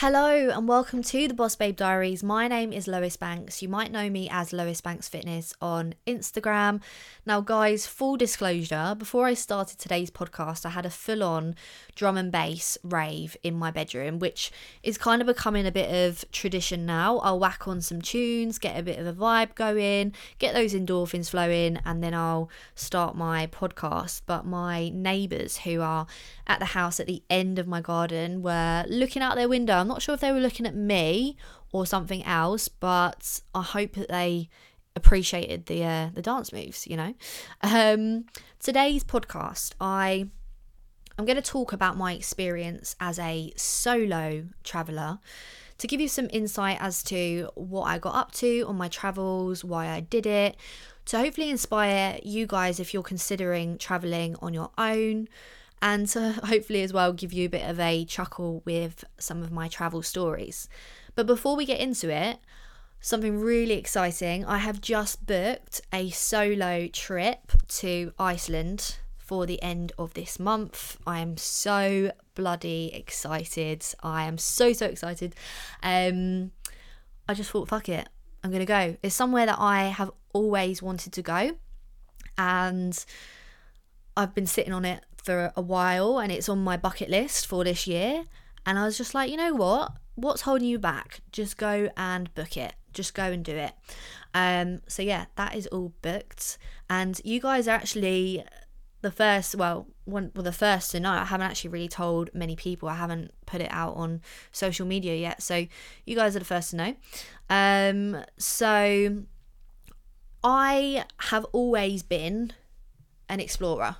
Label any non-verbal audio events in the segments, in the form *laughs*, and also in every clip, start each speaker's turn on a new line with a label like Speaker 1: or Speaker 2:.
Speaker 1: Hello and welcome to the Boss Babe Diaries. My name is Lois Banks. You might know me as Lois Banks Fitness on Instagram. Now, guys, full disclosure before I started today's podcast, I had a full on drum and bass rave in my bedroom, which is kind of becoming a bit of tradition now. I'll whack on some tunes, get a bit of a vibe going, get those endorphins flowing, and then I'll start my podcast. But my neighbours who are at the house at the end of my garden were looking out their window. I'm not sure if they were looking at me or something else, but I hope that they appreciated the uh, the dance moves. You know, um, today's podcast, I I'm going to talk about my experience as a solo traveler to give you some insight as to what I got up to on my travels, why I did it, to hopefully inspire you guys if you're considering traveling on your own and to hopefully as well give you a bit of a chuckle with some of my travel stories. But before we get into it, something really exciting. I have just booked a solo trip to Iceland for the end of this month. I am so bloody excited. I am so so excited. Um I just thought fuck it. I'm going to go. It's somewhere that I have always wanted to go and I've been sitting on it for a while and it's on my bucket list for this year. And I was just like, you know what? What's holding you back? Just go and book it. Just go and do it. Um, so yeah, that is all booked. And you guys are actually the first well one well the first to know i haven't actually really told many people i haven't put it out on social media yet so you guys are the first to know um so i have always been an explorer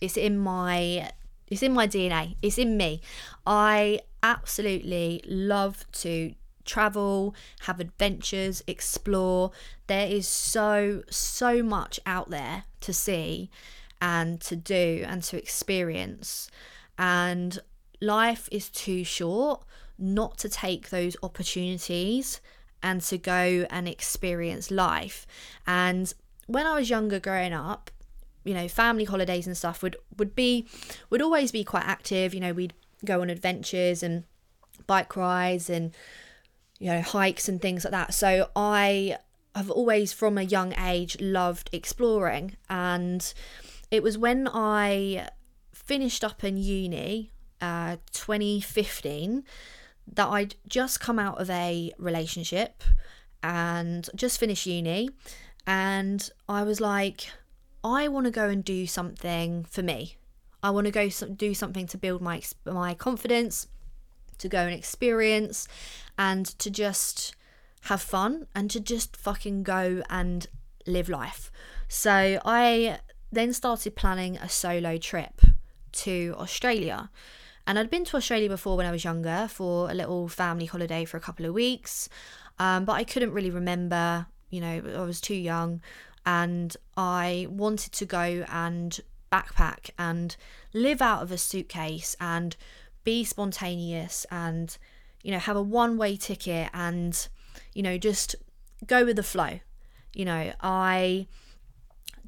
Speaker 1: it's in my it's in my DNA. It's in me. I absolutely love to travel, have adventures, explore. There is so so much out there to see and to do and to experience. And life is too short not to take those opportunities and to go and experience life. And when I was younger growing up, you know family holidays and stuff would would be would always be quite active. You know we'd go on adventures and bike rides and you know hikes and things like that. So i have always from a young age loved exploring. And it was when i finished up in uni uh 2015 that i'd just come out of a relationship and just finished uni. And i was like I want to go and do something for me. I want to go do something to build my my confidence, to go and experience, and to just have fun and to just fucking go and live life. So I then started planning a solo trip to Australia. And I'd been to Australia before when I was younger for a little family holiday for a couple of weeks, um, but I couldn't really remember. You know, I was too young and I wanted to go and backpack and live out of a suitcase and be spontaneous and you know have a one way ticket and you know just go with the flow. You know i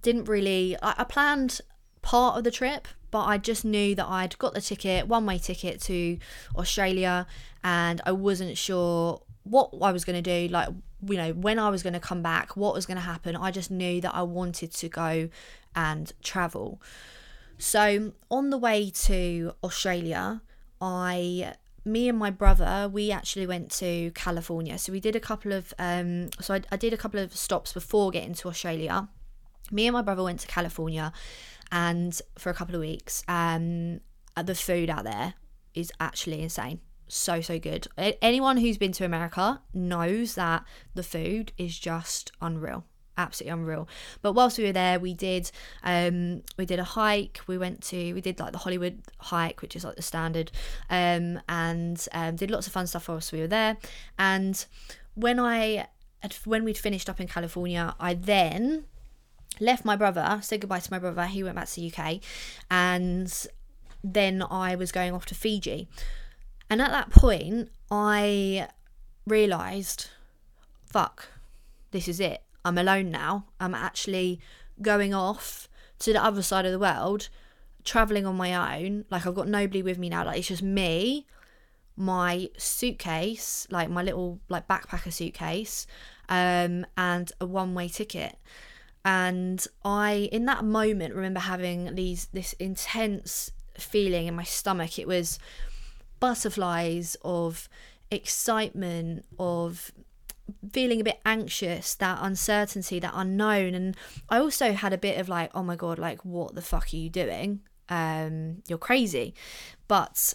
Speaker 1: didn't really I, planned part of the trip but i just knew that i'd got the ticket one way ticket to australia and i wasn't sure what i was going to do like you know, when I was going to come back, what was going to happen. I just knew that I wanted to go and travel. So on the way to Australia, I me and my brother we actually went to california so we did a couple of um so I, I, did a couple of stops before getting to australia me and my brother went to california and for a couple of weeks um the food out there is actually insane so so good. Anyone who's been to America knows that the food is just unreal absolutely unreal. But whilst we were there we did um we did a hike. We went to we did like the hollywood hike which is like the standard um and um, did lots of fun stuff whilst we were there. And when i when we'd finished up in california i then left my brother said goodbye to my brother. He went back to the uk and then i was going off to fiji and at that point, I realised, fuck, this is it. I'm alone now. I'm actually going off to the other side of the world, traveling on my own. Like, I've got nobody with me now. Like, it's just me my suitcase, like my little like backpacker suitcase, um, and a one way ticket. And I, in that moment, remember having these this intense feeling in my stomach. It was butterflies of excitement, of feeling a bit anxious, that uncertainty, that unknown. And I also had a bit of like, oh my God, like, what the fuck are you doing? Um, you're crazy. But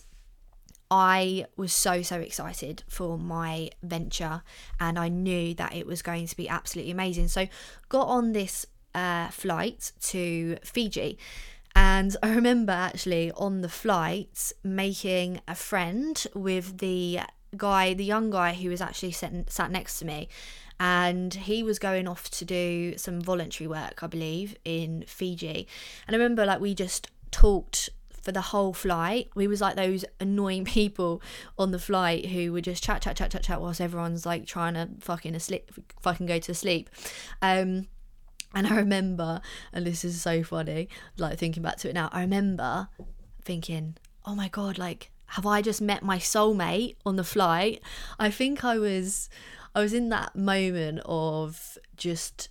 Speaker 1: I was so, so excited for my venture and I knew that it was going to be absolutely amazing. So, got on this uh, flight to Fiji. And I remember actually on the flight making a friend with the guy, the young guy who was actually sat, sat next to me. And he was going off to do some voluntary work, I believe, in Fiji. And I remember like we just talked for the whole flight. We was like those annoying *laughs* people on the flight who would just chat, chat, chat, chat, chat whilst everyone's like trying to fucking asleep, fucking go to sleep. Um, and I remember, and this is so funny, like thinking back to it now, I remember thinking, oh my God, like, have I just met my soulmate on the flight? I think I was, I was in that moment of just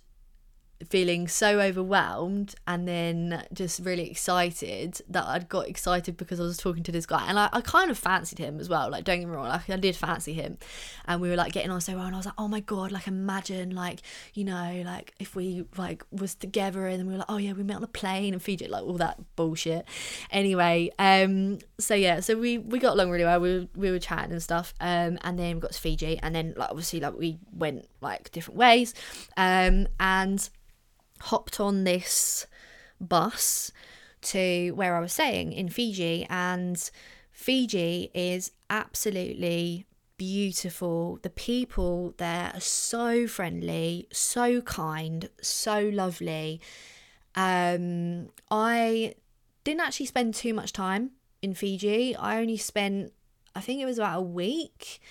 Speaker 1: feeling so overwhelmed and then just really excited that I'd got excited because I was talking to this guy. And I, I kind of fancied him as well like don't get me wrong like I did fancy him. And we were like getting on so well and I was like oh my god like imagine like you know like if we like was together and we were like oh yeah we met on a plane and Fiji like all that bullshit. Anyway um so yeah so we we got along really well. We were, we were chatting and stuff um and then we got to Fiji and then like obviously like we went like different ways um and hopped on this bus to where I was staying in Fiji, and Fiji is absolutely beautiful. The people there are so friendly, so kind, so lovely. Um, I didn't actually spend too much time in Fiji. I only spent, I think it was about a week.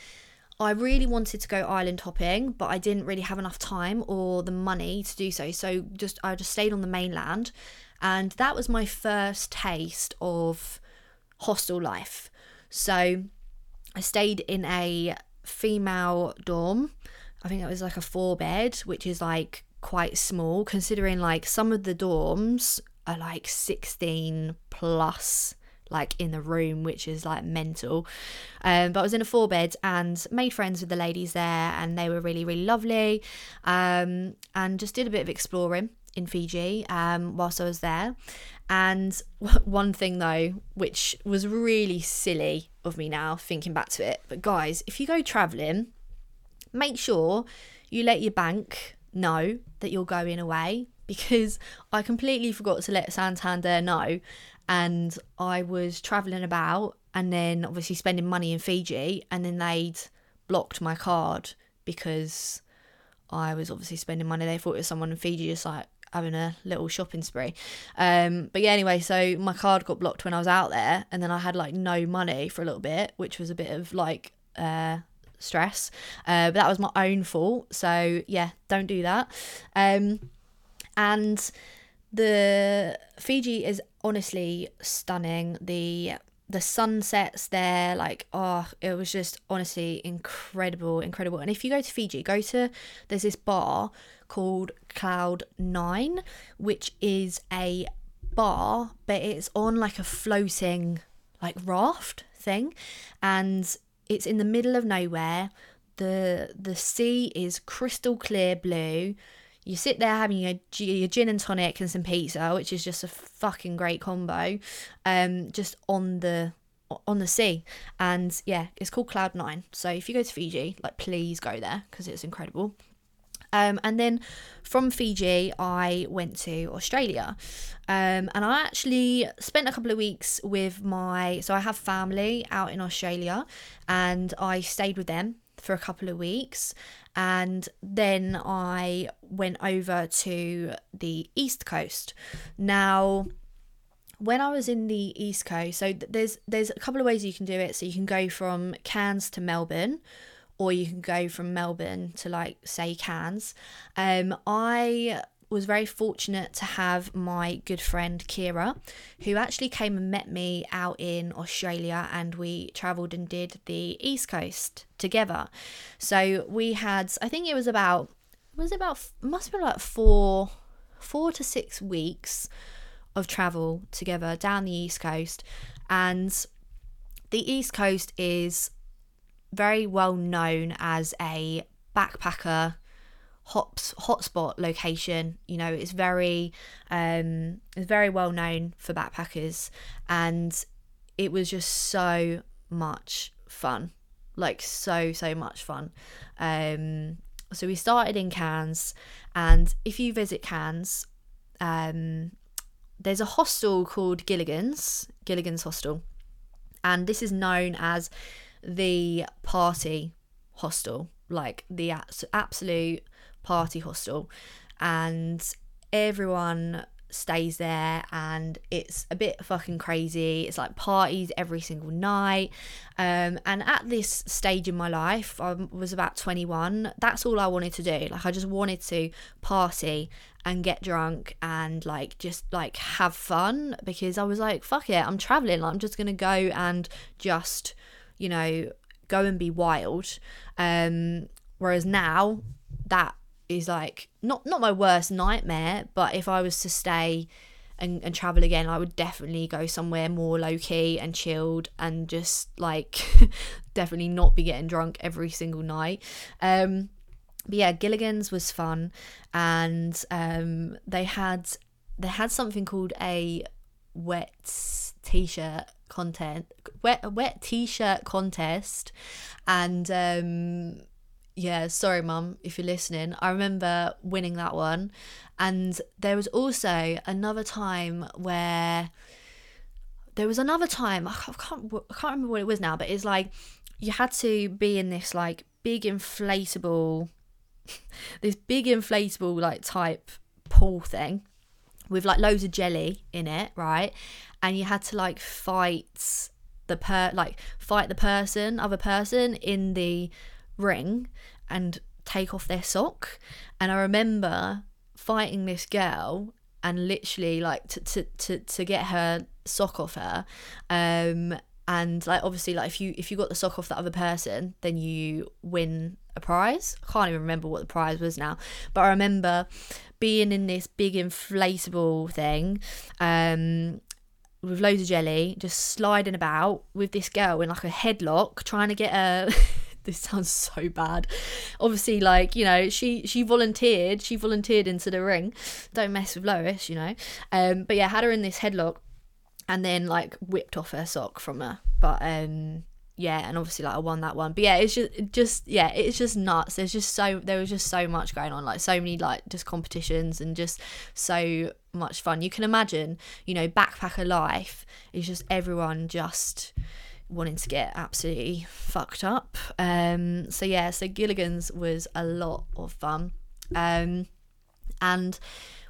Speaker 1: I really wanted to go island hopping, but I didn't really have enough time or the money to do so. So just I just stayed on the mainland, and that was my first taste of hostel life. So I stayed in a female dorm. I think it was like a four bed, which is like quite small considering like some of the dorms are like 16 plus like in the room, which is like mental. Um, but I was in a four bed and made friends with the ladies there, and they were really, really lovely. Um, and just did a bit of exploring in Fiji um, whilst I was there. And *laughs* one thing though, which was really silly of me now thinking back to it, but guys, if you go traveling, make sure you let your bank know that you're going away because I completely forgot to let Santander know and I was traveling about and then obviously spending money in Fiji and then they'd blocked my card because I was obviously spending money. They thought it was someone in Fiji just like having a little shopping spree. Um, but yeah, anyway, so my card got blocked when I was out there and then I had like no money for a little bit, which was a bit of like uh stress. Uh, but that was my own fault. So yeah, don't do that. Um, and the Fiji is honestly stunning. The the sunsets there, like oh, it was just honestly incredible, incredible. And if you go to Fiji, go to there's this bar called Cloud Nine, which is a bar, but it's on like a floating like raft thing, and it's in the middle of nowhere. the The sea is crystal clear blue you sit there having your, your gin and tonic and some pizza, which is just a fucking great combo, um, just on the on the sea. And yeah, it's called Cloud Nine. So if you go to Fiji, like please go there because it's incredible. Um, and then from Fiji, I went to Australia. Um, and I actually spent a couple of weeks with my, so I have family out in Australia, and I stayed with them for a couple of weeks and then I went over to the East Coast. Now, when I was in the East Coast, so there's there's a couple of ways you can do it. So you can go from Cairns to Melbourne, or you can go from Melbourne to like say Cairns. Um, I was very fortunate to have my good friend Kira, who actually came and met me out in Australia, and we travelled and did the East Coast together. So we had, I think it was about, was it about, must have been about four, four to six weeks of travel together down the East Coast, and the East Coast is very well known as a backpacker hot hotspot location. You know, it's very um, it's very well known for backpackers, and it was just so much fun, like so so much fun. Um, so we started in Cairns, and if you visit Cairns, um, there's a hostel called Gilligan's Gilligan's Hostel, and this is known as the party hostel, like the absolute party hostel and everyone stays there and it's a bit fucking crazy. It's like parties every single night. Um, and at this stage in my life i was about 21 that's all i wanted to do. Like i just wanted to party and get drunk and like just like have fun because i was like fuck it i'm traveling like, i'm just gonna go and just you know go and be wild. Um whereas now that is like not not my worst nightmare, but if I was to stay and, and travel again, I would definitely go somewhere more low key and chilled and just like *laughs* definitely not be getting drunk every single night. Um, but yeah, Gilligan's was fun, and um, they had they had something called a wet t-shirt content wet wet t-shirt contest and um yeah, sorry, mum, if you're listening. I remember winning that one. And there was also another time where there was another time, I can't, I can't remember what it was now, but it's like you had to be in this like big inflatable, *laughs* this big inflatable like type pool thing with like loads of jelly in it, right? And you had to like fight the per like fight the person, other person in the ring and take off their sock. And I remember fighting this girl and literally like to to to, to get her sock off her. Um and like obviously like if you if you got the sock off that other person then you win a prize i can't even remember what the prize was now but i remember being in this big inflatable thing um with loads of jelly just sliding about with this girl in like a headlock trying to get her *laughs* this sounds so bad. Obviously, like you know, she she volunteered. She volunteered into the ring. Don't mess with Lois, you know. Um, but yeah, had her in this headlock, and then like whipped off her sock from her. But um, yeah, and obviously like I won that one. But yeah, it's just just yeah, it's just nuts. There's just so there was just so much going on, like so many like just competitions and just so much fun. You can imagine, you know, backpacker life is just everyone just wanting to get absolutely fucked up. Um, so yeah, so Gilligan's was a lot of fun. Um, and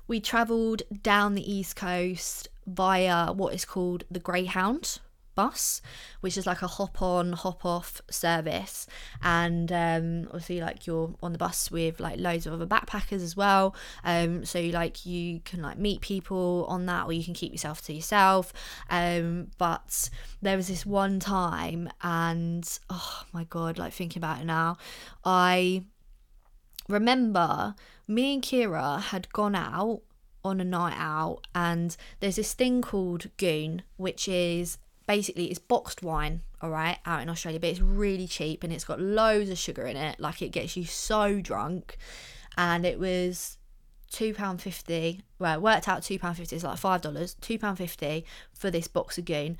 Speaker 1: we travelled down the east coast via what is called the Greyhound bus, which is like a hop on, hop off service. And um, obviously, like you're on the bus with like loads of other backpackers as well. Um, so like you can like meet people on that, or you can keep yourself to yourself. Um, but there was this one time, and oh my god, like thinking about it now, I remember me and Kira had gone out on a night out and there's this thing called goon which is basically it's boxed wine all right out in australia but it's really cheap and it's got loads of sugar in it like it gets you so drunk and it was two pound fifty well it worked out two pound fifty it's like five dollars two pound fifty for this box of goon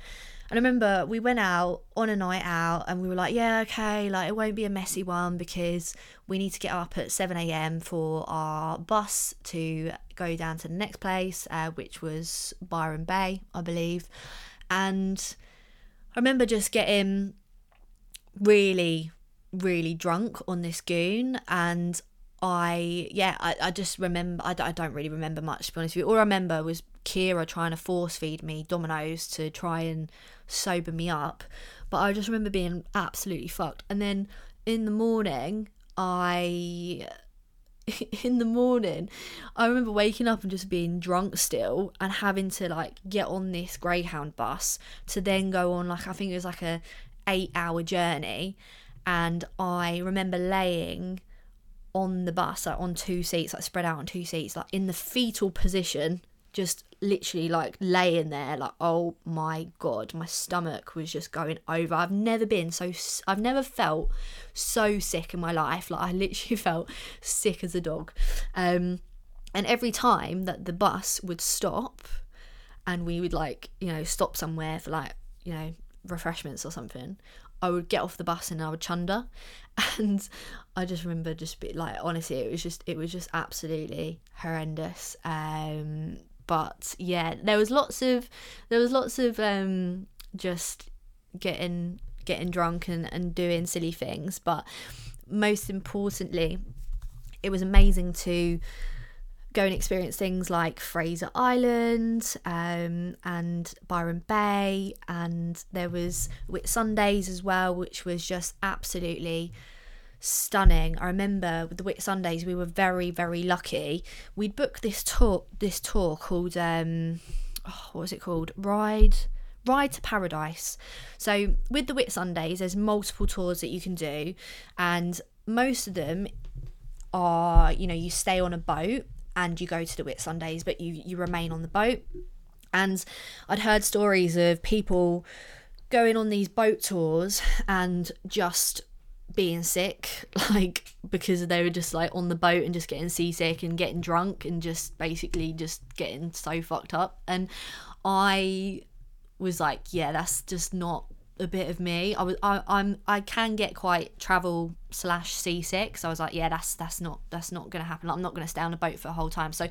Speaker 1: and I remember we went out on a night out and we were like, yeah, okay, like it won't be a messy one because we need to get up at 7 a.m. for our bus to go down to the next place, uh, which was Byron Bay, I believe. And I remember just getting really, really drunk on this goon. And I, yeah, I, I just remember, I, I don't really remember much, to be honest with you. All I remember was Kira trying to force feed me Domino's to try and sober me up. But I just remember being absolutely fucked. And then in the morning, I *laughs* in the morning, I remember waking up and just being drunk still and having to like get on this Greyhound bus to then go on like I think it was like a 8 hour journey. And I remember laying on the bus like on two seats like spread out on two seats like in the fetal position just literally like laying there like oh my god my stomach was just going over i've never been so i've never felt so sick in my life like i literally *laughs* felt sick as a dog um and every time that the bus would stop and we would like you know stop somewhere for like you know refreshments or something I would get off the bus and I would chunder. *laughs* And I just remember just be like honestly it was just it was just absolutely horrendous. Um but yeah, there was lots of there was lots of um just getting getting drunk and, and doing silly things, but most importantly, it was amazing to go and experience things like Fraser Island um, and Byron Bay, and there was Whitsundays as well, which was just absolutely stunning. I remember with the Whitsundays, we were very, very lucky. We'd booked this tour, this tour called um, oh, what was it called? Ride. Ride to Paradise. So, with the Whitsundays, there's multiple tours that you can do, and most of them are, you know, you stay on a boat and you go to the Whitsundays, but you you remain on the boat. And I'd heard stories of people going on these boat tours and just being sick, *laughs* like because they were just like on the boat and just getting seasick and getting drunk and just basically just getting so fucked up. And I was like, yeah, that's just not a bit of me. I was I, I'm I can get quite travel slash seasick. So I was like, yeah, that's that's not that's not gonna happen. I'm not gonna stay on a boat for a whole time. So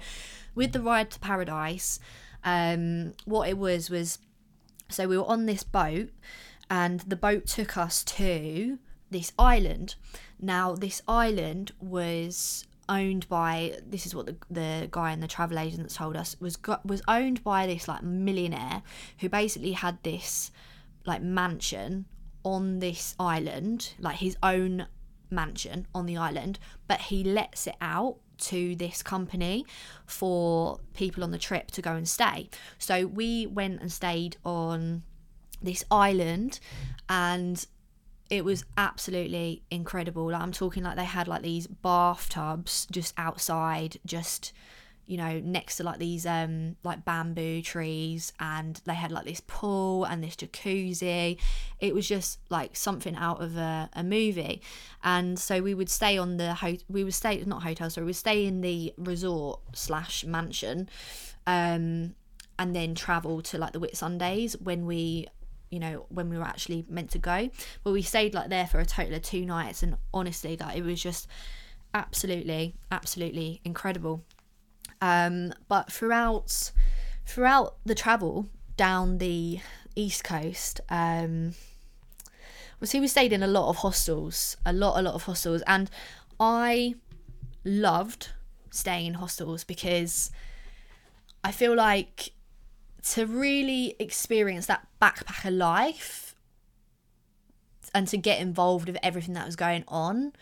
Speaker 1: with the ride to paradise, um, what it was was so we were on this boat and the boat took us to this island. Now this island was owned by this is what the, the guy in the travel agents told us was got, was owned by this like millionaire who basically had this like mansion on this island, like his own mansion on the island, but he lets it out to this company for people on the trip to go and stay. So we went and stayed on this island and it was absolutely incredible. Like, I'm talking like they had like these bathtubs just outside, just you know, next to like these um like bamboo trees and they had like this pool and this jacuzzi. It was just like something out of a, a movie. And so we would stay on the ho- we would stay not hotel, sorry, we would stay in the resort slash mansion. Um and then travel to like the Whitsundays when we you know when we were actually meant to go. But we stayed like there for a total of two nights and honestly like it was just absolutely absolutely incredible. Um, but throughout throughout the travel down the east coast, um, see, we stayed in a lot of hostels, a lot, a lot of hostels, and I loved staying in hostels because I feel like to really experience that backpacker life and to get involved with everything that was going on,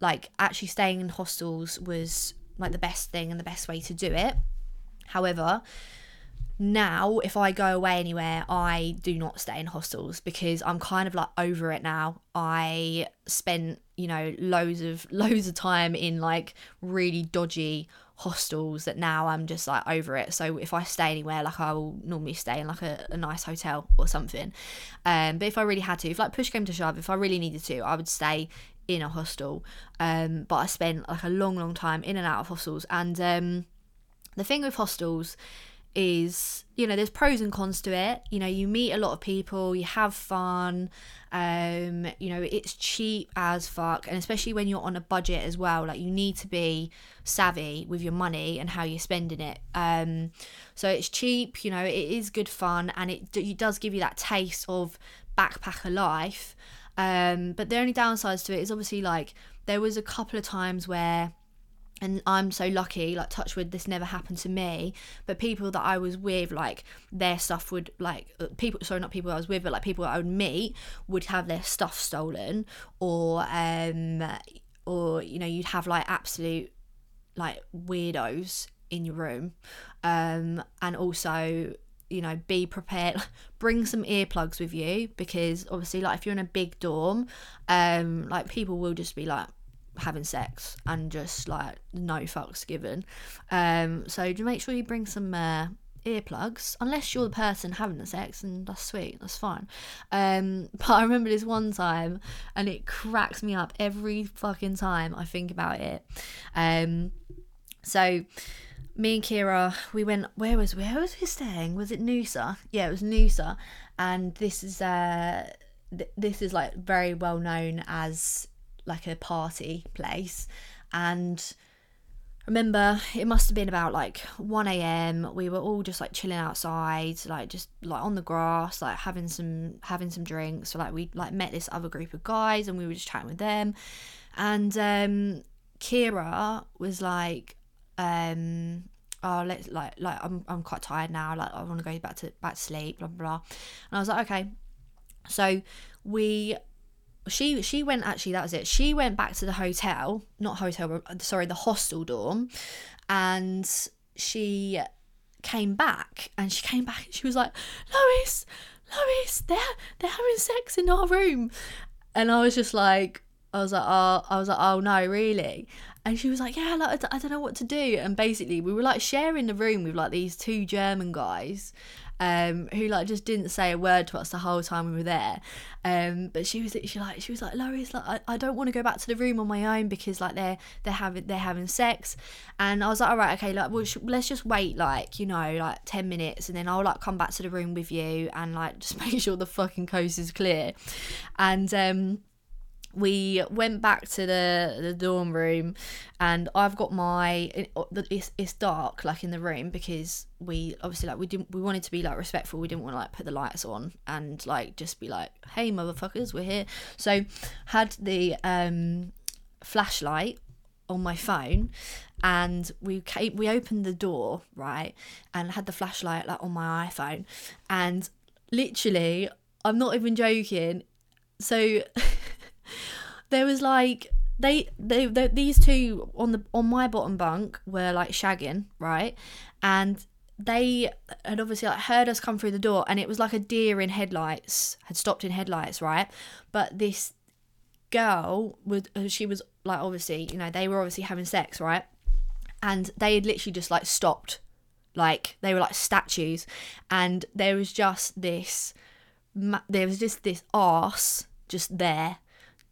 Speaker 1: like actually staying in hostels was like the best thing and the best way to do it. However, now if I go away anywhere, I do not stay in hostels because I'm kind of like over it now. I spent, you know, loads of *laughs* loads of time in like really dodgy hostels that now I'm just like over it. So if I stay anywhere, like I will normally stay in like a, a nice hotel or something. Um, but if I really had to, if like push came to shove, if I really needed to, I would stay in a hostel. Um, but I spent like a long, long time in and out of hostels. And um, the thing with hostels is, you know, there's pros and cons to it. You know, you meet a lot of people, you have fun. Um, you know, it's cheap as fuck, and especially when you're on a budget as well. Like you need to be savvy with your money and how you're spending it. Um, so it's cheap. You know, it is good fun, and it, it does give you that taste of backpacker life. Um, but the only downsides to it is obviously like there was a couple of times where and I'm so lucky, like touchwood, this never happened to me. But people that I was with, like their stuff would like uh, people. Sorry, not people I was with, but like people I would meet would have their stuff stolen, or um, or you know, you'd have like absolute like weirdos in your room um and also you know be prepared *laughs* bring some earplugs with you because obviously like if you're in a big dorm um like people will just be like having sex and just like no fucks given um so to make sure you bring some uh, earplugs unless you're the person having the sex and that's sweet that's fine um *laughs* but i remember this one time and it cracks me up every fucking time i think about it um so me and Kira, we went. Where was where was we staying? Was it Noosa? Yeah, it was Noosa, and this is uh, th- this is like very well known as like a party place, and remember it must have been about like 1 a.m we were all just like chilling outside like just like on the grass like having some having some drinks. So like we like met this other group of guys and we were just chatting with them. And um kira was like um oh let's like like I'm I'm quite tired now. Like I want to go back to back to sleep blah blah blah. And I was like okay. So we she she went actually that was it. She went back to the hotel not hotel uh, sorry the hostel dorm and she came back and she came back and she was like Lois Lois they're they're having sex in our room. And I was just like I was like oh I was like oh no really? And she was like yeah like I don't know what to do. And basically we were like sharing the room with like these two German guys um, who like just didn't say a word to us the whole time we were there. Um, but she was she like she was like Lois, like I, I don't want to go back to the room on my own because like they're they're having they're having sex, and I was like all right okay like well sh- let's just wait like you know like ten minutes and then I'll like come back to the room with you and like just *laughs* make sure the fucking coast is clear, and um we went back to the the dorm room and i've got my it's, it's dark like in the room because we obviously like we didn't we wanted to be like respectful. We didn't want to like put the lights on and like just be like hey motherfuckers we're here. So had the um flashlight on my phone and we came, we opened the door right and had the flashlight like on my iphone and literally i'm not even joking so *laughs* there was like they, they they these two on the on my bottom bunk were like shagging right? And they had obviously like heard us come through the door and it was like a deer in headlights had stopped in headlights right? But this girl would uh, she was like obviously you know they were obviously having sex right? And they had literally just like stopped. Like they were like statues. And there was just this there was just this ass just there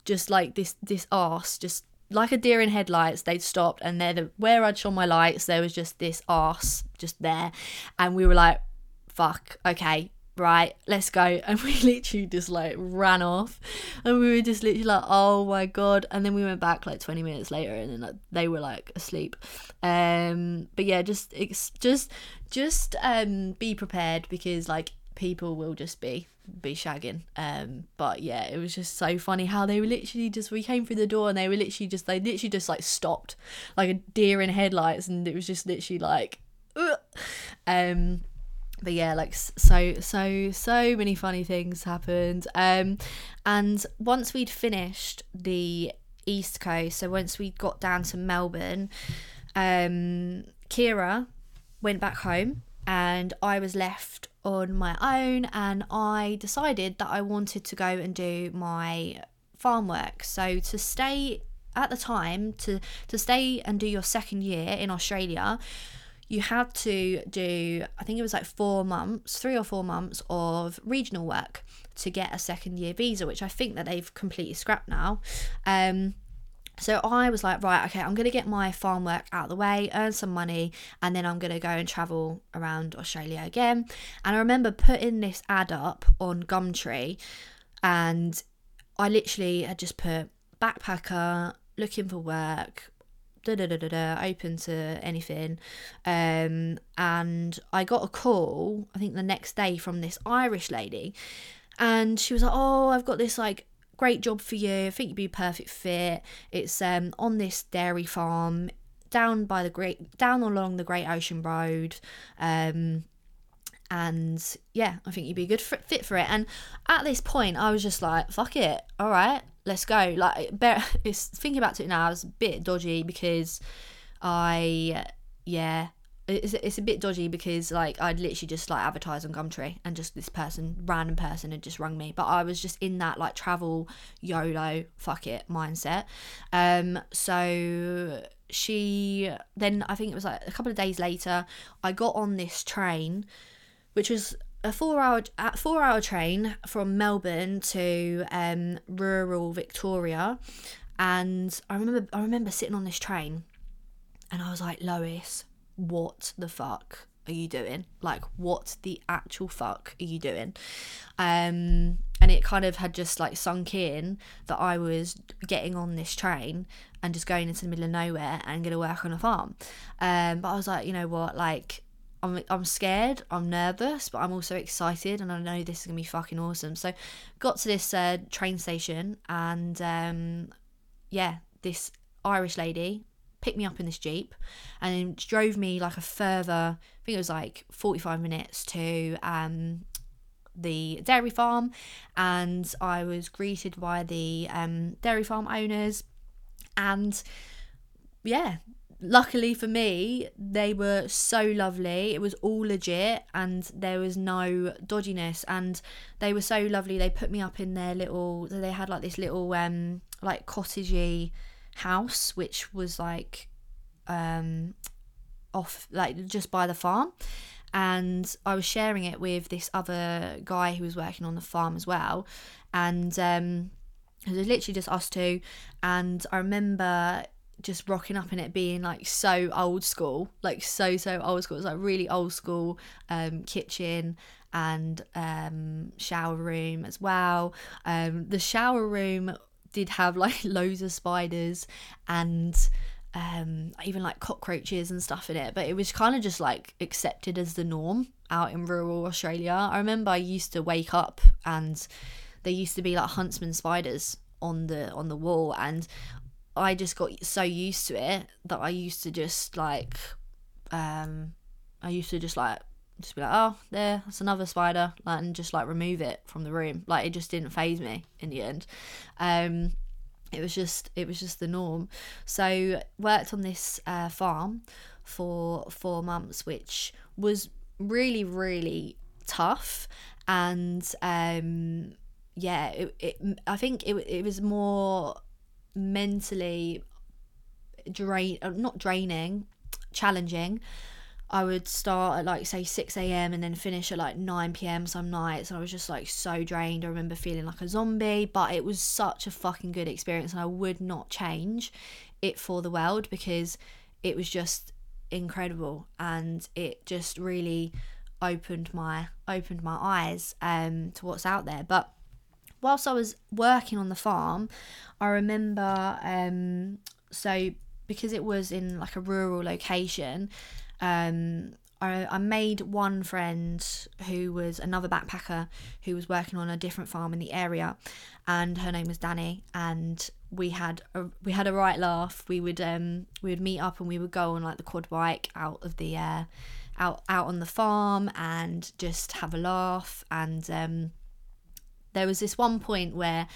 Speaker 1: just like this this ass just like a deer in headlights they'd stopped and there the where i'd shone my lights there was just this ass just there. And we were like fuck okay right let's go. *laughs* And we literally just like ran off. And we were just literally like oh my god. And then we went back like 20 minutes later and then like, they were like asleep. Um but yeah just it's just just um be prepared because like people will just be be shagging. Um, but yeah, it was just so funny how they were literally just we came through the door and they were literally just they literally just like stopped like a deer in headlights and it was just literally like Ugh. um but yeah like so so so many funny things happened um and once we'd finished the east coast so once we got down to melbourne um kira went back home and i was left on my own and I decided that I wanted to go and do my farm work. So to stay at the time to to stay and do your second year in Australia, you had to do I think it was like 4 months, 3 or 4 months of regional work to get a second year visa, which I think that they've completely scrapped now. Um so I was like, right, okay, I'm going to get my farm work out of the way, earn some money, and then I'm going to go and travel around Australia again. And I remember putting this ad up on Gumtree, and I literally had just put backpacker, looking for work, da da da da da, open to anything. Um, and I got a call, I think the next day, from this Irish lady. And she was like, Oh, I've got this like great job for you. I think you'd be a perfect fit. It's um, on this dairy farm down by the great down along the Great Ocean Road. Um, and yeah, I think you'd be a good fit for it. And at this point, I was just like, "Fuck it, all right, let's go." Like, *laughs* it's thinking about it now, it's a bit dodgy because I yeah, it's, it's a bit dodgy because like I'd literally just like advertise on Gumtree and just this person, random person, had just rung me. But I was just in that like travel YOLO fuck it mindset. Um, so she then I think it was like a couple of days later, I got on this train, which was a four hour four hour train from Melbourne to um, rural Victoria, and I remember I remember sitting on this train, and I was like Lois, what the fuck are you doing? Like, what the actual fuck are you doing? Um, and it kind of had just like sunk in that I was getting on this train and just going into the middle of nowhere and going to work on a farm. Um, but I was like, you know what, like. I'm, I'm scared, I'm nervous, but I'm also excited, and I know this is gonna be fucking awesome. So, got to this uh, train station, and um, yeah, this Irish lady picked me up in this Jeep and drove me like a further, I think it was like 45 minutes to um, the dairy farm. And I was greeted by the um, dairy farm owners. And yeah, luckily for me, they were so lovely. It was all legit and there was no dodginess. And they were so lovely. They put me up in their little, they had like this little, um, like cottagey house, which was like um, off, like just by the farm. And I was sharing it with this other guy who was working on the farm as well. And um, it was literally just us two. And I remember just rocking up in it being like so old school like so so old school it was like really old school um kitchen and um shower room as well um the shower room did have like *laughs* loads of spiders and um, even like cockroaches and stuff in it, but it was kind of just like accepted as the norm out in rural Australia. I remember I used to wake up and there used to be like huntsman spiders on the on the wall and I just got so used to it that I used to just like um I used to just like just be like, oh, there, that's another spider, like, and just like remove it from the room. Like it just didn't faze me in the end. Um, it was just it was just the norm. So worked on this uh, farm for four months, which was really really tough, and um, yeah, it, it I think it it was more mentally drain uh, not draining, challenging I would start at like say 6 a.m. and then finish at like 9 p.m. some nights and I was just like so drained. I remember feeling like a zombie, but it was such a fucking good experience and I would not change it for the world because it was just incredible and it just really opened my opened my eyes um to what's out there. But whilst I was working on the farm, I remember um so because it was in like a rural location um, I, I made one friend who was another backpacker who was working on a different farm in the area, and her name was Danny. And we had a, we had a right laugh. We would um we would meet up and we would go on like the quad bike out of the uh, out out on the farm and just have a laugh. And um, there was this one point where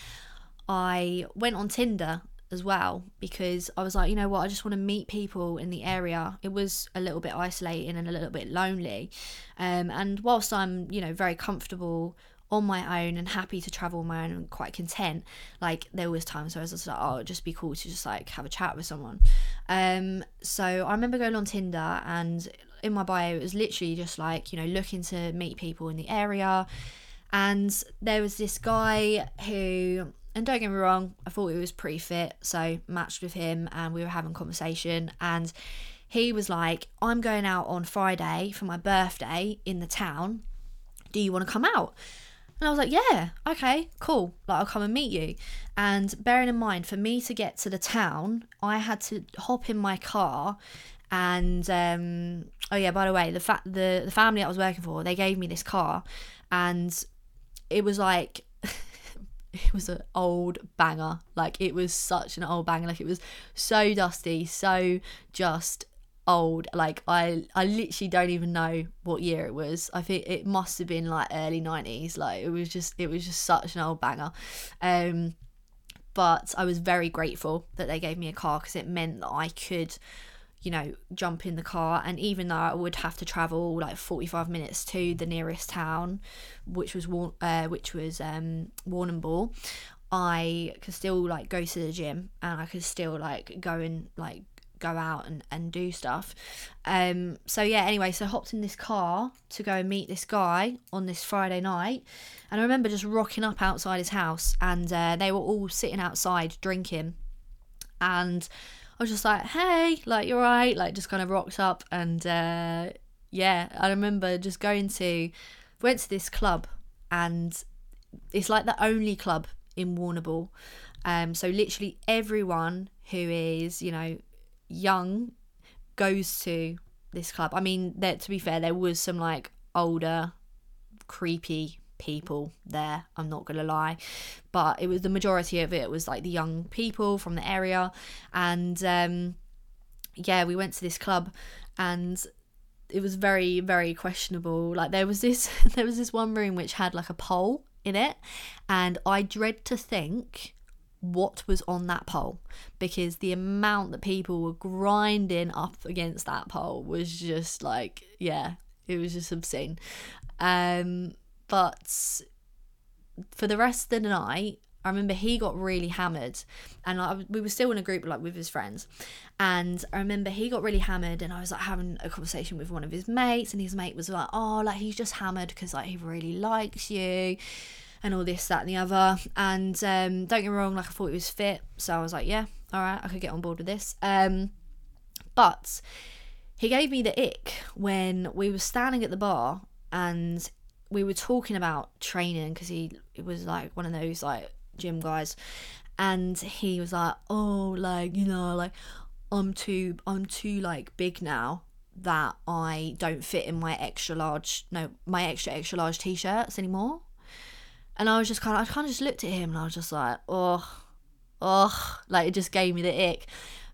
Speaker 1: I went on Tinder as well because I was like, you know what, I just want to meet people in the area. It was a little bit isolating and a little bit lonely. Um, and whilst I'm, you know, very comfortable on my own and happy to travel on my own and quite content, like there was times where I was just like, oh, it'd just be cool to just like have a chat with someone. Um, so I remember going on Tinder and in my bio it was literally just like, you know, looking to meet people in the area. And there was this guy who and don't get me wrong, I thought he was pretty fit, so matched with him and we were having conversation and he was like, I'm going out on Friday for my birthday in the town. Do you want to come out? And I was like, yeah, okay, cool. Like, I'll come and meet you. And bearing in mind, for me to get to the town, I had to hop in my car. And um, oh yeah, by the way, the fa- the the family I was working for, they gave me this car, and it was like it was an old banger. Like it was such an old banger. Like it was so dusty, so just old. Like I I literally don't even know what year it was. I think it must have been like early 90s. Like it was just it was just such an old banger. Um but I was very grateful that they gave me a car because it meant that I could you know, jump in the car. And even though I would have to travel like 45 minutes to the nearest town, which was uh, which was um, Warrnambool, I could still like go to the gym and I could still like go and like go out and, and do stuff. Um, so yeah, anyway, so I hopped in this car to go and meet this guy on this Friday night. And I remember just rocking up outside his house and uh, they were all sitting outside drinking. And I was just like, hey, like, you're right. Like, just kind of rocked up. And uh, yeah, I remember just going to, went to this club and it's like the only club in Warrnambool. Um, so literally everyone who is, you know, young goes to this club. I mean, there to be fair, there was some like older, creepy people there. I'm not gonna lie, but it was the majority of it was like the young people from the area, and um, yeah, we went to this club, and it was very very questionable. Like there was this *laughs* there was this one room which had like a pole in it, and I dread to think what was on that pole because the amount that people were grinding up against that pole was just like yeah it was just obscene um but for the rest of the night I remember he got really hammered, and we were still in a group like with his friends, and I remember he got really hammered, and I was like having a conversation with one of his mates, and his mate was like, "Oh, like he's just hammered because like he really likes you." and all this, that, and the other. And um, don't get me wrong, like I thought he was fit, so I was like, yeah, all right, I could get on board with this. Um, but he gave me the ick when we were standing at the bar and we were talking about training because he it was like one of those like gym guys, and he was like, oh, like you know, like I'm too, I'm too like big now that I don't fit in my extra large, no, my extra extra large t-shirts anymore. And I was just kind of, I kind of just looked at him and I was just like, oh, oh, like it just gave me the ick.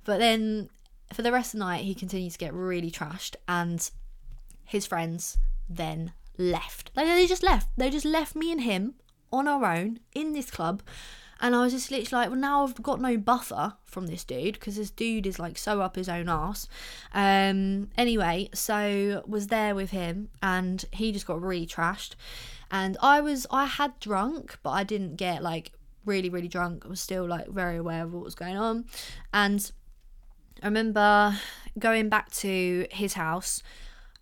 Speaker 1: But then for the rest of the night, he continued to get really trashed, and his friends then left. Like they just left. They just left me and him on our own in this club. And I was just literally like, well, now I've got no buffer from this dude because this dude is like so up his own ass. Um, anyway, so was there with him and he just got really trashed and I was I had drunk, but I didn't get like really really drunk. I was still like very aware of what was going on, and I remember going back to his house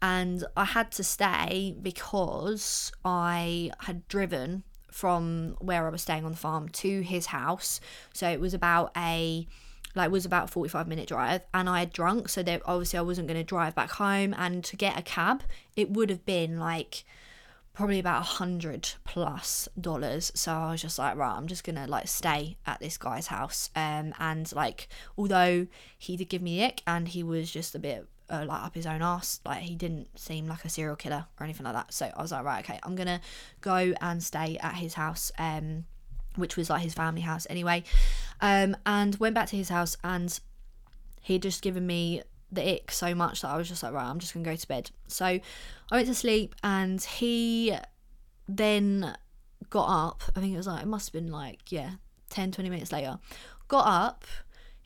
Speaker 1: and I had to stay because I had driven from where I was staying on the farm to his house. So it was about a like was about 45 minute drive and I had drunk. So there obviously I wasn't going to drive back home. And to get a cab it would have been like probably about a hundred plus dollars. So i was just like right i'm just gonna like stay at this guy's house. Um and like although he did give me ick and he was just a bit uh, like up his own ass like he didn't seem like a serial killer or anything like that so i was like right okay i'm gonna go and stay at his house um which was like his family house anyway um and went back to his house and he'd just given me the ick so much that I was just like, right, I'm just gonna go to bed. So I went to sleep and he then got up. I think it was like, it must have been like, yeah, 10, 20 minutes later. Got up.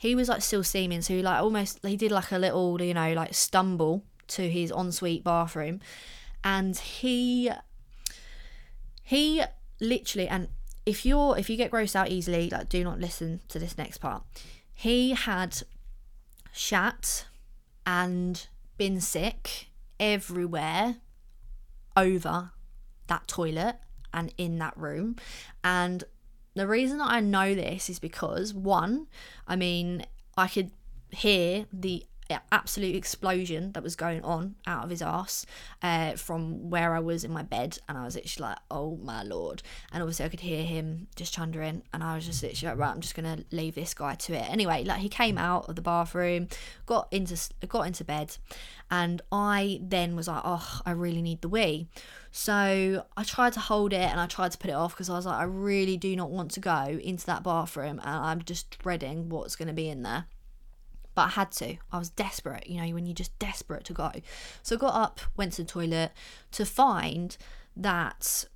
Speaker 1: He was like still steaming. So he like almost, he did like a little, you know, like stumble to his ensuite bathroom. And he, he literally, and if you're, if you get grossed out easily, like do not listen to this next part. He had shat and been sick everywhere over that toilet and in that room. And the reason that I know this is because one, I mean, I could hear the absolute explosion that was going on out of his ass uh, from where I was in my bed, and I was literally like, "Oh my lord!" And obviously, I could hear him just chundering, and I was just literally like, "Right, I'm just gonna leave this guy to it." Anyway, like he came out of the bathroom, got into got into bed, and I then was like, "Oh, I really need the wee." So I tried to hold it and I tried to put it off because I was like, I really do not want to go into that bathroom, and I'm just dreading what's going to be in there but I had to. I was desperate, you know, when you're just desperate to go. So I got up, went to the toilet to find that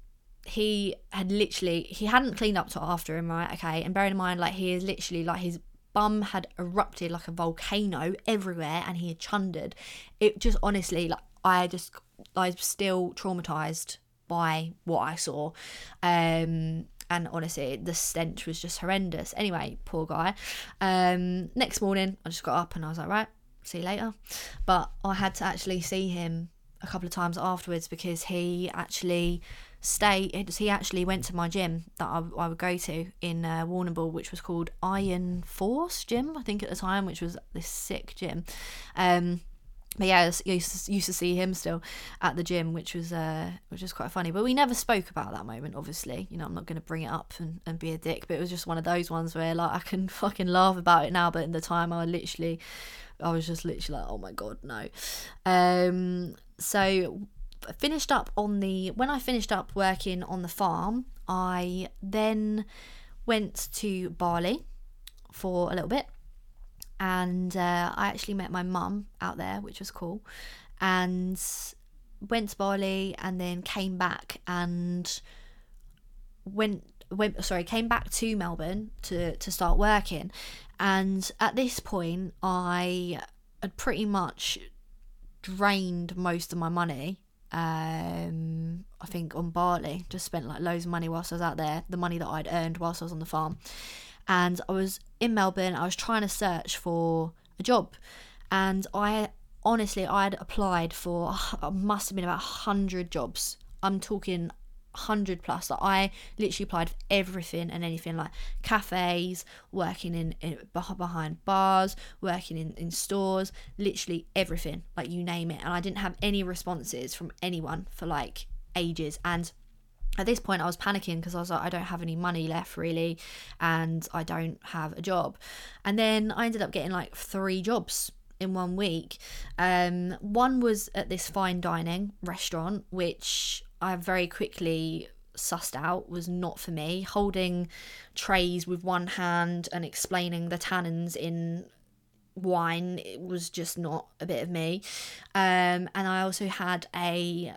Speaker 1: he had literally he hadn't cleaned up to after him, right? Okay, and bearing in mind, like he is literally like his bum had erupted like a volcano everywhere and he had chundered. It just honestly, like, I just, I'm still traumatized by what I saw. Um, and honestly, the stench was just horrendous. Anyway, poor guy. Um, next morning, I just got up and I was like, right, see you later. But I had to actually see him a couple of times afterwards because he actually stay he actually went to my gym that I, I would go to in uh, Warrnambool which was called Iron Force gym I think at the time which was this sick gym um but yeah, I used to, see him still at the gym, which was uh, which was quite funny. But we never spoke about that moment. Obviously, you know, I'm not going to bring it up and, and be a dick. But it was just one of those ones where like I can *laughs* fucking laugh about it now, but in the time I literally, I was just literally like, oh my god, no. Um, so finished up on the when I finished up working on the farm, I then went to Bali for a little bit, and uh, I actually met my mum out there, which was cool, and went to Bali and then came back and went went sorry came back to Melbourne to to start working and at this point I had pretty much drained most of my money um, I think on Bali. Just spent like loads of money whilst I was out there, the money that I'd earned whilst I was on the farm. And I was in Melbourne, I was trying to search for a job. And I honestly, I had applied for, uh, must have been about 100 jobs. I'm talking hundred plus. Like I literally applied for everything and anything, like cafes, working in, in behind bars, working in in stores, literally everything, like you name it. And I didn't have any responses from anyone for like ages. And at this point, I was panicking because I was like, I don't have any money left really, and I don't have a job. And then I ended up getting like three jobs in one week. Um, one was at this fine dining restaurant, which I very quickly sussed out was not for me. Holding trays with one hand and explaining the tannins in wine it was just not a bit of me. Um, and I also had a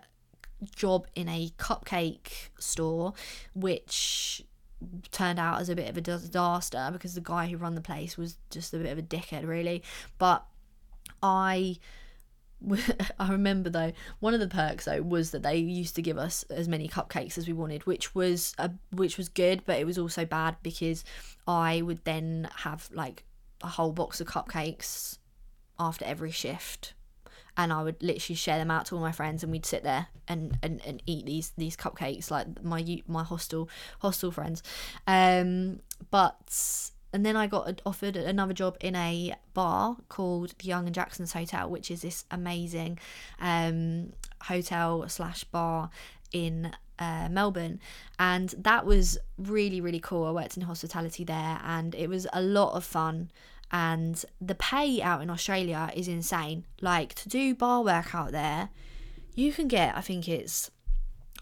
Speaker 1: job in a cupcake store, which turned out as a bit of a disaster because the guy who run the place was just a bit of a dickhead, really. But I *laughs* I remember though one of the perks though was that they used to give us as many cupcakes as we wanted, which was a, which was good, but it was also bad because I would then have like a whole box of cupcakes after every shift and I would literally share them out to all my friends and we'd sit there and, and, and eat these these cupcakes like my my hostel hostel friends um but and then I got offered another job in a bar called the Young and Jackson's Hotel, which is this amazing um, hotel slash bar in uh, Melbourne, and that was really really cool. I worked in hospitality there, and it was a lot of fun. And the pay out in Australia is insane. Like to do bar work out there, you can get I think it's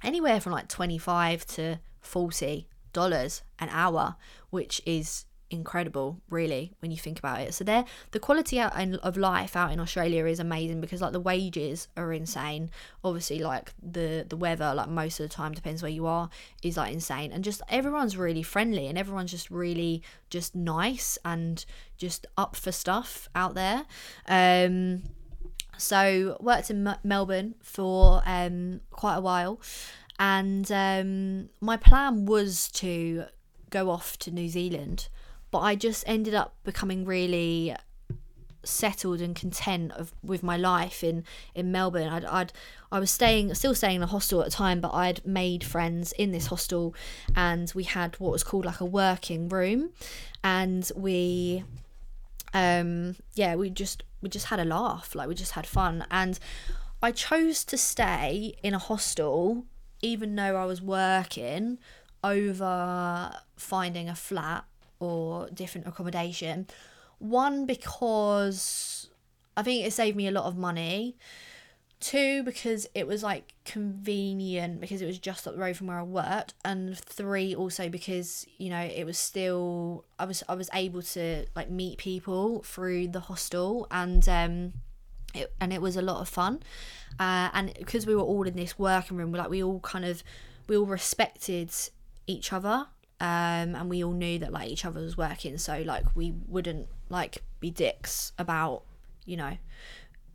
Speaker 1: anywhere from like twenty five to forty dollars an hour, which is incredible really when you think about it. So there the quality of life out in australia is amazing because like the wages are insane. Obviously like the the weather like most of the time depends where you are is like insane. And just everyone's really friendly and everyone's just really just nice and just up for stuff out there. Um so worked in M- melbourne for um quite a while. And um my plan was to go off to new zealand but I just ended up becoming really settled and content of with my life in in Melbourne. I'd, I'd I was staying still staying in a hostel at the time, but I'd made friends in this hostel, and we had what was called like a working room, and we um yeah we just we just had a laugh like we just had fun and I chose to stay in a hostel even though I was working over finding a flat or different accommodation. One, because I think it saved me a lot of money. Two, because it was like convenient because it was just up the road from where I worked, and three, also because you know it was still I was I was able to like meet people through the hostel, and um, it, and it was a lot of fun, uh, and because we were all in this working room, like we all kind of we all respected each other um, and we all knew that like each other was working, so like we wouldn't like be dicks about you know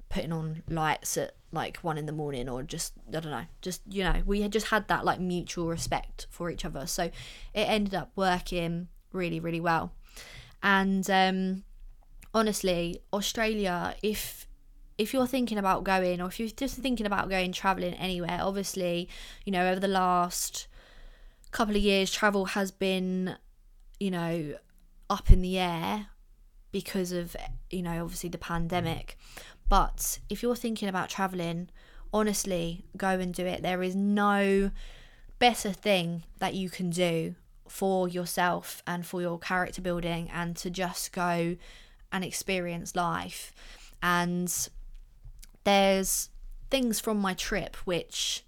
Speaker 1: putting on lights at like one in the morning or just I don't know, just you know we had just had that like mutual respect for each other, so it ended up working really really well, and um, honestly, Australia if if you're thinking about going or if you're just thinking about going traveling anywhere obviously you know over the last couple of years travel has been you know up in the air because of you know obviously the pandemic. But if you're thinking about traveling honestly go and do it. There is no better thing that you can do for yourself and for your character building and to just go and experience life. And there's things from my trip which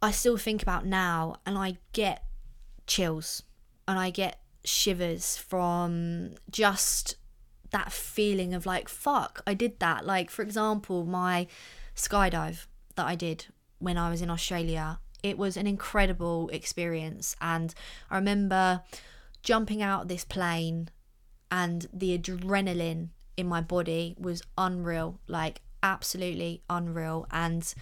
Speaker 1: I still think about now and I get chills and I get shivers from just that feeling of like, fuck, I did that. Like, for example, my skydive that I did when I was in Australia, it was an incredible experience. And I remember jumping out this plane and the adrenaline in my body was unreal. Like, absolutely unreal. And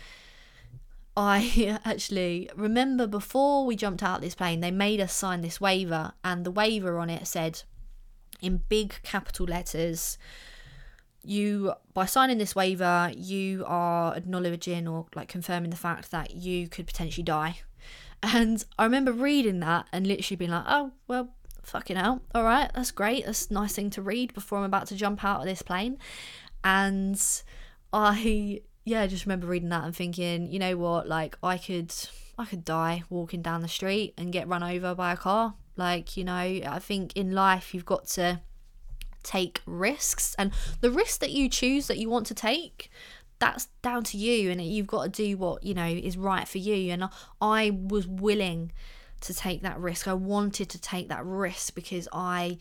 Speaker 1: I *laughs* actually remember before we jumped out of this plane, they made us sign this waiver, and the waiver on it said in big capital letters, you by signing this waiver, you are acknowledging or like confirming the fact that you could potentially die. And I remember reading that and literally being like, oh, well, fucking hell. All right, that's great. That's a nice thing to read before I'm about to jump out of this plane. And I yeah, I just remember reading that and thinking, you know what, like I could I could die walking down the street and get run over by a car. Like, you know, I think in life you've got to take risks and the risk that you choose that you want to take that's down to you and you've got to do what you know is right for you and I was willing to take that risk I wanted to take that risk because I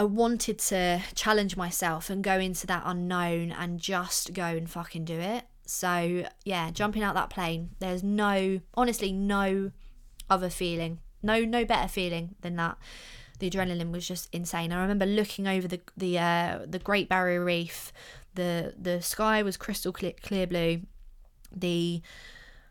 Speaker 1: I wanted to challenge myself and go into that unknown and just go and fucking do it. So, yeah, jumping out that plane, there's no, honestly, no other feeling. No, no better feeling than that. The adrenaline was just insane. I remember looking over the the uh, the Great Barrier Reef. The the sky was crystal clear, clear blue. The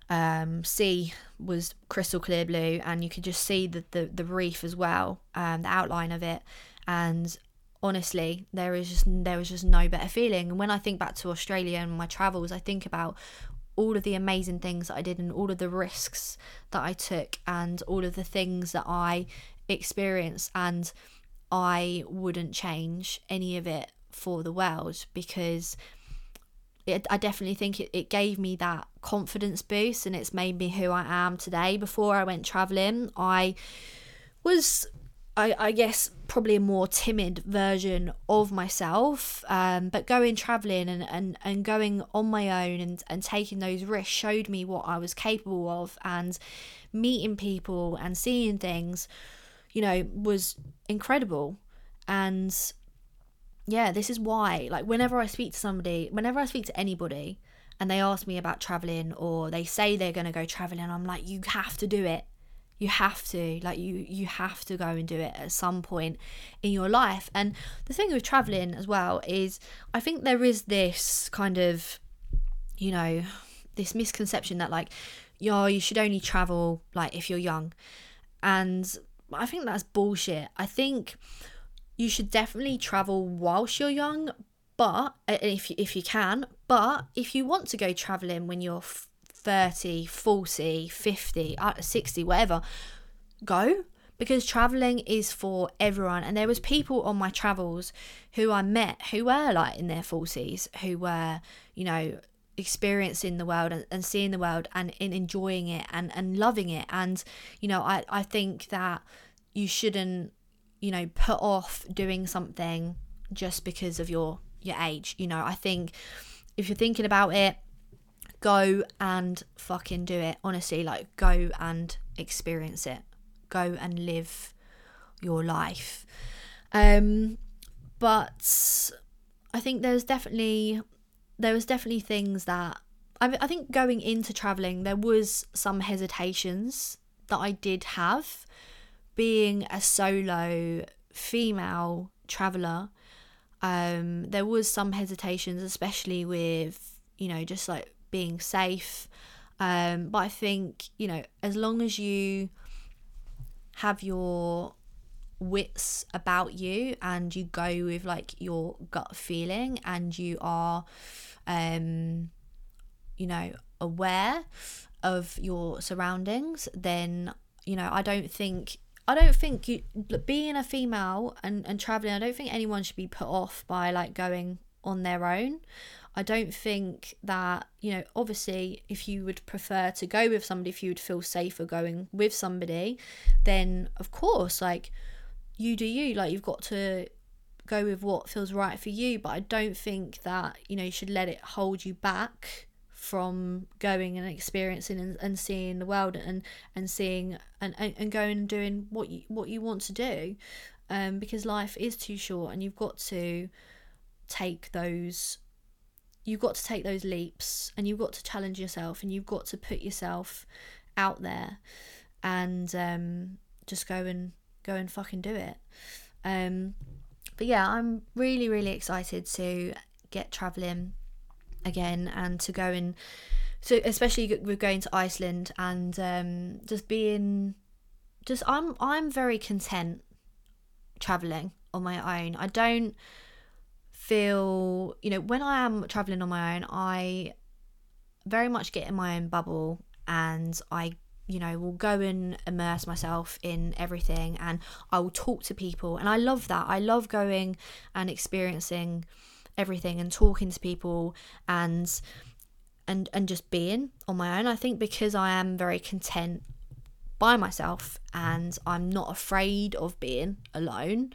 Speaker 1: um, sea was crystal clear blue, and you could just see the the, the reef as well, um, the outline of it and honestly there is just there was just no better feeling and when i think back to australia and my travels i think about all of the amazing things that i did and all of the risks that i took and all of the things that i experienced and i wouldn't change any of it for the world because I definitely think it, it gave me that confidence boost and it's made me who I am today. Before I went traveling, I was I, I guess probably a more timid version of myself um, but going traveling and, and, and going on my own and, and taking those risks showed me what I was capable of. And meeting people and seeing things you know was incredible. And yeah this is why like whenever I speak to somebody whenever I speak to anybody and they ask me about traveling or they say they're going to go traveling I'm like you have to do it you have to like you you have to go and do it at some point in your life. And the thing with traveling as well is i think there is this kind of you know this misconception that like yo you should only travel like if you're young. And i think that's bullshit. I think you should definitely travel whilst you're young but if if you can but if you want to go traveling when you're 30, 40, 50, uh, 60, whatever, go. Because traveling is for everyone. And there was people on my travels who I met who were like in their 40s who were you know experiencing the world and, and seeing the world and, and enjoying it and, and loving it. And you know I, I think that you shouldn't you know put off doing something just because of your your age. You know I think if you're thinking about it go and fucking do it. Honestly, like go and experience it. Go and live your life. Um but I think there's definitely there was definitely things that I, I think going into traveling there was some hesitations that I did have being a solo female traveler. Um, there was some hesitations, especially with you know just like being safe. Um, but I think you know as long as you have your wits about you and you go with like your gut feeling and you are um you know aware of your surroundings then you know i don't think i don't think you being a female and and traveling i don't think anyone should be put off by like going on their own I don't think that, you know, obviously, if you would prefer to go with somebody, if you would feel safer going with somebody, then of course, like, you do you. Like, you've got to go with what feels right for you. But I don't think that, you know, you should let it hold you back from going and experiencing and, and seeing the world and and seeing and, and, and going and doing what you what you want to do um because life is too short and you've got to take those you've got to take those leaps and you've got to challenge yourself and you've got to put yourself out there and um, just go and go and fucking do it. Um, but yeah, I'm really really excited to get traveling again and to go and so especially with going to Iceland and um, just being just I'm I'm very content traveling on my own. I don't feel, you know, when I am traveling on my own, I very much get in my own bubble and I you know will go and immerse myself in everything and I will talk to people and I love that. I love going and experiencing everything and talking to people and and and just being on my own. I think because I am very content by myself and I'm not afraid of being alone,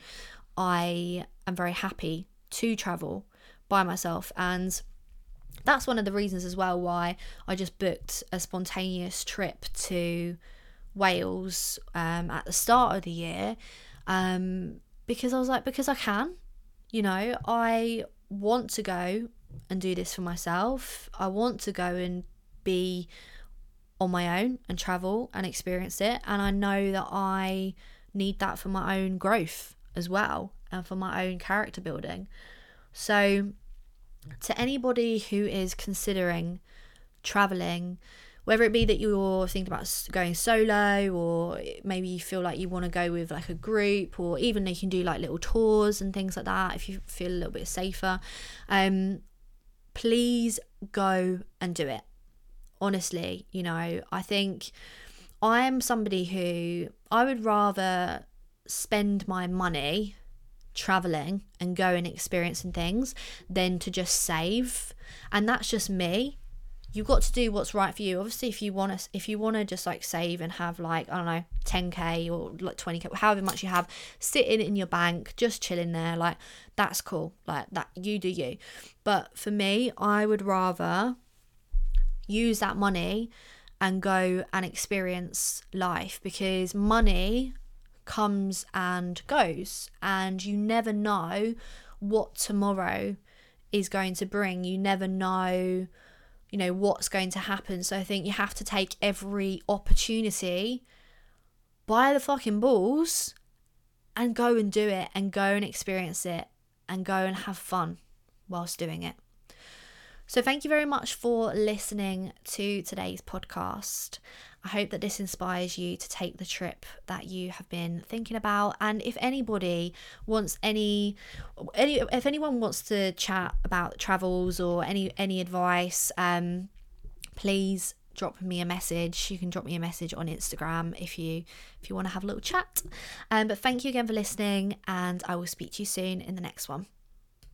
Speaker 1: I am very happy to travel by myself and that's one of the reasons as well why I just booked a spontaneous trip to Wales um, at the start of the year um, because I was like, because I can, you know, I want to go and do this for myself. I want to go and be on my own and travel and experience it. And I know that I need that for my own growth as well and for my own character building. So, to anybody who is considering traveling, whether it be that you're thinking about going solo or maybe you feel like you want to go with like a group or even they can do like little tours and things like that if you feel a little bit safer um please go and do it honestly you know i think i am somebody who i would rather spend my money traveling and going experiencing things than to just save. And that's just me. You've got to do what's right for you. Obviously if you want to if you want to just like save and have like i don't know 10k or like 20k however much you have sitting in your bank just chilling there like that's cool. Like that you do you. But for me i would rather use that money and go and experience life because money comes and goes, and you never know what tomorrow is going to bring. You never know, you know, what's going to happen. So I think you have to take every opportunity by the fucking balls and go and do it and go and experience it and go and have fun whilst doing it. So, thank you very much for listening to today's podcast. I hope that this inspires you to take the trip that you have been thinking about. And if anybody wants any, any if anyone wants to chat about travels or any any advice, um, please drop me a message. You can drop me a message on Instagram if you if you want to have a little chat. Um, but thank you again for listening, and I will speak to you soon in the next one.